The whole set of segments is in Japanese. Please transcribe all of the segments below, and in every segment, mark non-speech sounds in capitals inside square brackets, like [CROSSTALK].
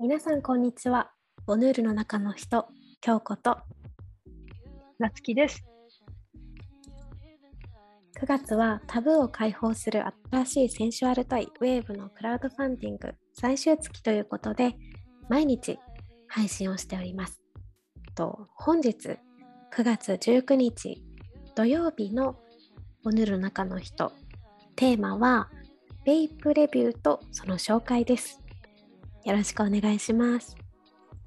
皆さんこんにちは。ボヌールの中の人、京子となつきです。9月はタブーを解放する新しいセンシュアルトイウェーブのクラウドファンディング最終月ということで毎日配信をしております。と本日9月19日土曜日のボヌールの中の人テーマはベイプレビューとその紹介です。よろしくお願いします。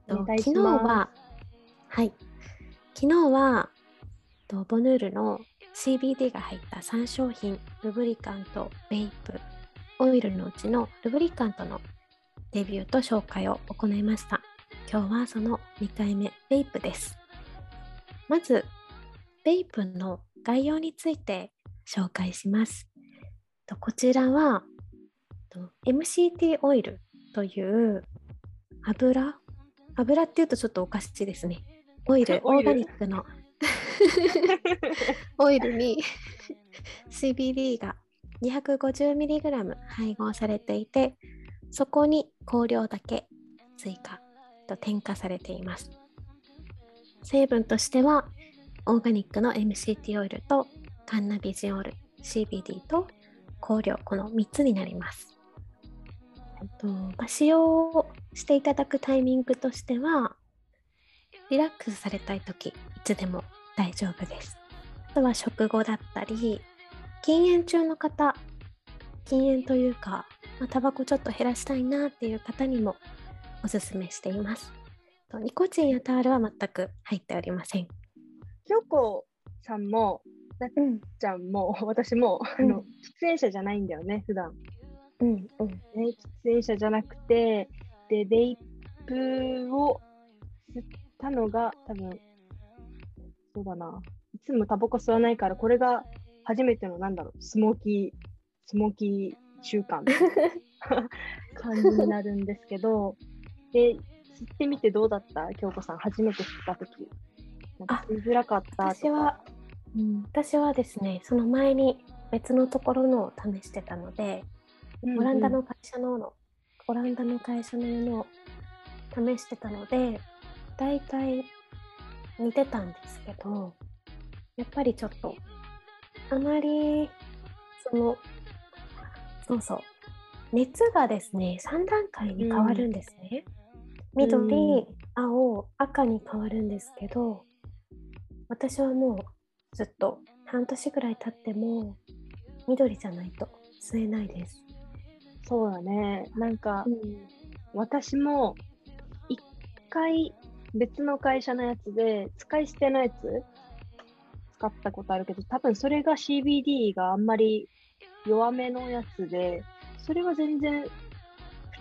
とお願いし昨日ますははい昨日はとボヌールの CBD が入った3商品ルブリカント、ベイプ、オイルのうちのルブリカントのレビューと紹介を行いました。今日はその2回目、ベイプです。まず、ベイプの概要について紹介します。とこちらはと MCT オイルという油？油っていうとちょっとおかしいですね。[LAUGHS] オイル、オーガニックの。[LAUGHS] オイルに [LAUGHS] CBD が 250mg 配合されていてそこに香料だけ追加と添加されています。成分としてはオーガニックの MCT オイルとカンナビジオール CBD と香料この3つになりますとまあ使用していただくタイミングとしてはリラックスされたい時いつでも大丈夫です。あとは食後だったり、禁煙中の方、禁煙というか、まあ、タバコちょっと減らしたいなっていう方にもおすすめしています。とニコチンやタールは全く入っておりません。京子さんも、なっうん、ちゃんも、私も、あうんの、喫煙者じゃないんだよね、普段。うん、うん。ね、喫煙者じゃなくて、で、ベイプを吸ったのが、多分そうだな。いつもタバコ吸わないから、これが初めての、なんだろう、スモーキー、スモーキー習慣 [LAUGHS] 感じになるんですけど、で、吸ってみてどうだった？京子さん、初めて吸ったとき。なんか吸いづらかった。私は、うん、私はですね、その前に別のところのを試してたので、うんうん、オランダの会社のの、オランダの会社のものを試してたので、大体似てたんですけど、やっぱりちょっと、あまり、その、そうそう、熱がですね、3段階に変わるんですね。緑、うん青、赤に変わるんですけど、私はもうずっと半年ぐらい経っても、緑じゃないと吸えないです。そうだね。なんか、うん。私も一回別の会社のやつで使い捨てのやつ使ったことあるけど多分それが CBD があんまり弱めのやつでそれは全然普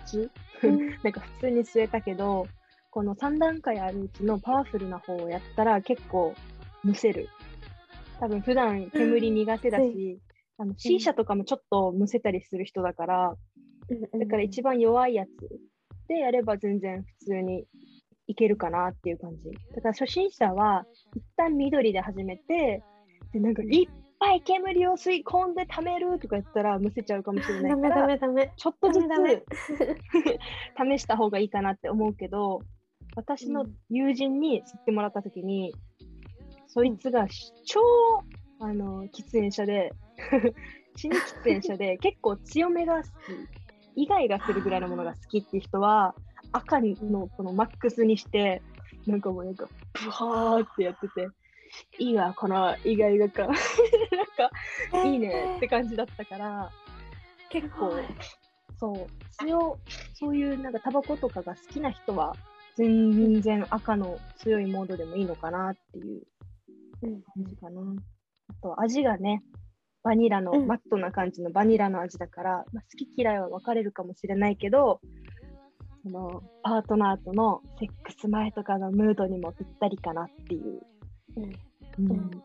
通？うん。[LAUGHS] なんか普通に吸えたけどこの3段階あるうちのパワフルな方をやったら結構むせる。多分普段煙苦手だうん。し、あの C 社とかもちょっとむせたりする人だから、うんだから一番弱いやつでやれば全然普通にいけるかなっていう感じ。だから初心者は一旦緑で始めて、でなんかいっぱい煙を吸い込んで溜めるとか言ったらむせちゃうかもしれなダメダいから、メダメ。ちょっとずダメつ [LAUGHS] 試した方がいいかなって思うけど、私の友人に吸ってもらった時に、そいつがし超あの喫煙者で、[LAUGHS] 死に喫煙者で結構強めが好き。イガイガするぐらいのものが好きっていう人は赤のこのマックスにしてなんかもうなんかブワーってやってていいわこのイガイガ感なんかいいねって感じだったから結構そう強そういうなんかタバコとかが好きな人は全然赤の強いモードでもいいのかなっていううん感じかな。あと味がね、バニラの、うんマットな感じのバニラの味だから、まあ、好き嫌いは分かれるかもしれないけど、そのパートナーとのセックス前とかのムードにもぴったりかなっていう。うんうんうん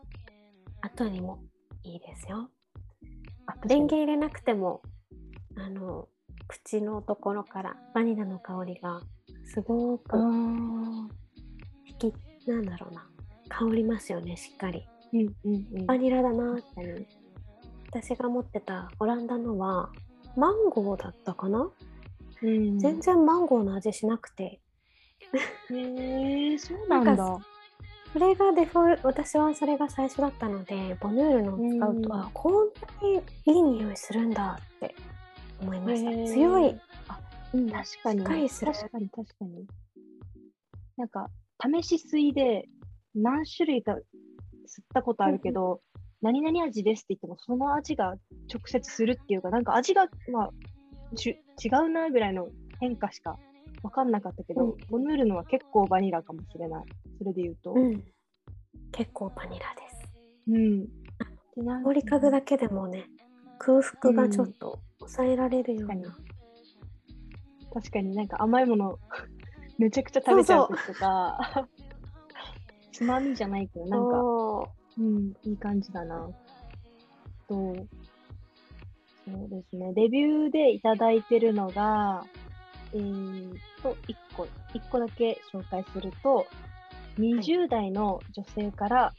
後にもいいですよ。電源入れなくても、あの、口のところからバニラの香りがすごく引き、なんだろうな、香りますよね、しっかり。うんうんうん。バニラだなって。私が持ってたオランダのは、マンゴーだったかな？うん、全然マンゴーの味しなくて、へえそうなんだ。それがデフォル私はそれが最初だったのでボヌールのを使うと、うん。あこんなにいい匂いするんだって思いました。強い。あ、うん、確かに、しっかりする。確かに、確かに。なんか、試し吸いで何種類か吸ったことあるけど、何々味ですって言っても、その味が直接するっていうか、なんか味が、まあ、違うなぐらいの変化しか分かんなかったけど、うん。ボヌールのは結構バニラかもしれない。それで言うと。うん、結構バニラです。うん。でなん香り嗅ぐだけでもね空腹がちょっと抑えられるような、確か確かになんか甘いもの [LAUGHS] めちゃくちゃ食べちゃう時とか、[LAUGHS] つまみじゃないけど、なんか、そうん、いい感じだな。と、そうですね。レビューでいただいてるのが、えーと、1個、一個だけ紹介すると、20代の女性から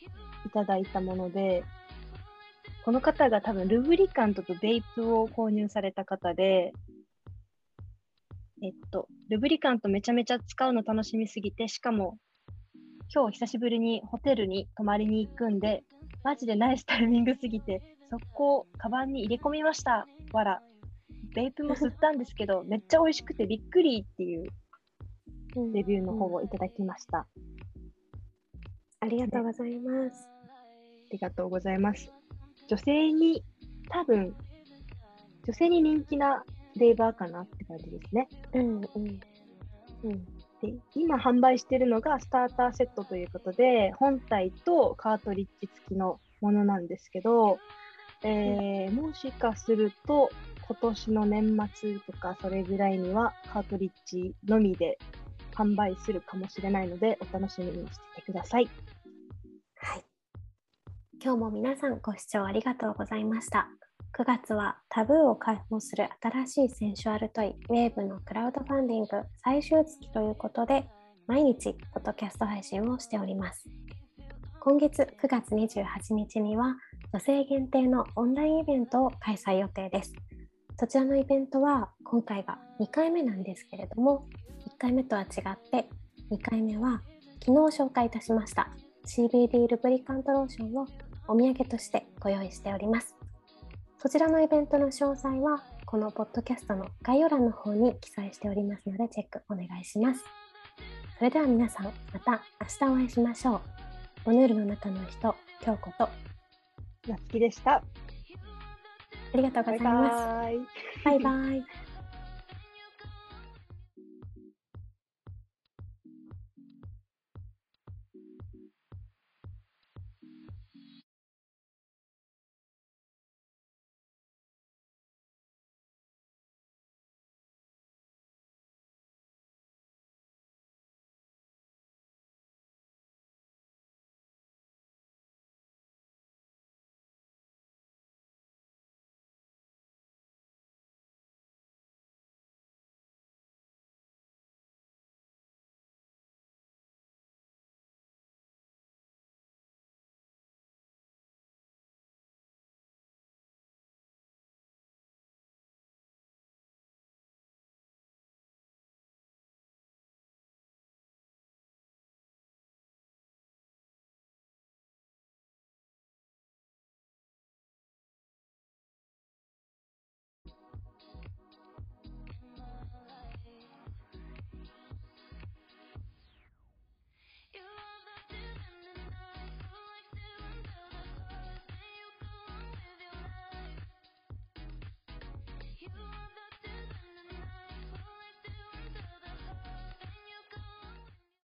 いただいたもので、この方が多分ルブリカントとベイプを購入された方で、えっと、ルブリカントめちゃめちゃ使うの楽しみすぎて、しかも今日久しぶりにホテルに泊まりに行くんで、マジでナイスタイミングすぎて、速攻カバンに入れ込みました。わら。ベイプも吸ったんですけど、[LAUGHS] めっちゃ美味しくてびっくりっていううレビューの方うんをいただきました。あありがとうございます。りがとうございます。女性に、多分、女性に人気なフレーバーかなって感じですね。うんうんうんで今販売しているのがスターターセットということで、本体とカートリッジ付きのものなんですけど、えーもしかすると今年の年末とかそれぐらいにはカートリッジのみで販売するかもしれないのでお楽しみにしててください。はい。今日も皆さんご視聴ありがとうございました。9月はタブーを解放する新しいセンシュアルトイ、ウェーブのクラウドファンディング最終月ということで、毎日ポッドキャスト配信をしております。今月9月28日には女性限定のオンラインイベントを開催予定です。そちらのイベントは今回が2回目なんですけれども、1回目とは違って2回目は昨日紹介いたしました CBD ルブリカントローションをお土産としてご用意しております。そちらのイベントの詳細はこのポッドキャストの概要欄の方に記載しておりますのでチェックお願いします。それでは皆さんまた明日お会いしましょう。ボヌールの中の人、京子とあなつきでした。りがとうございバイバます。ーイ。バイバイ。love.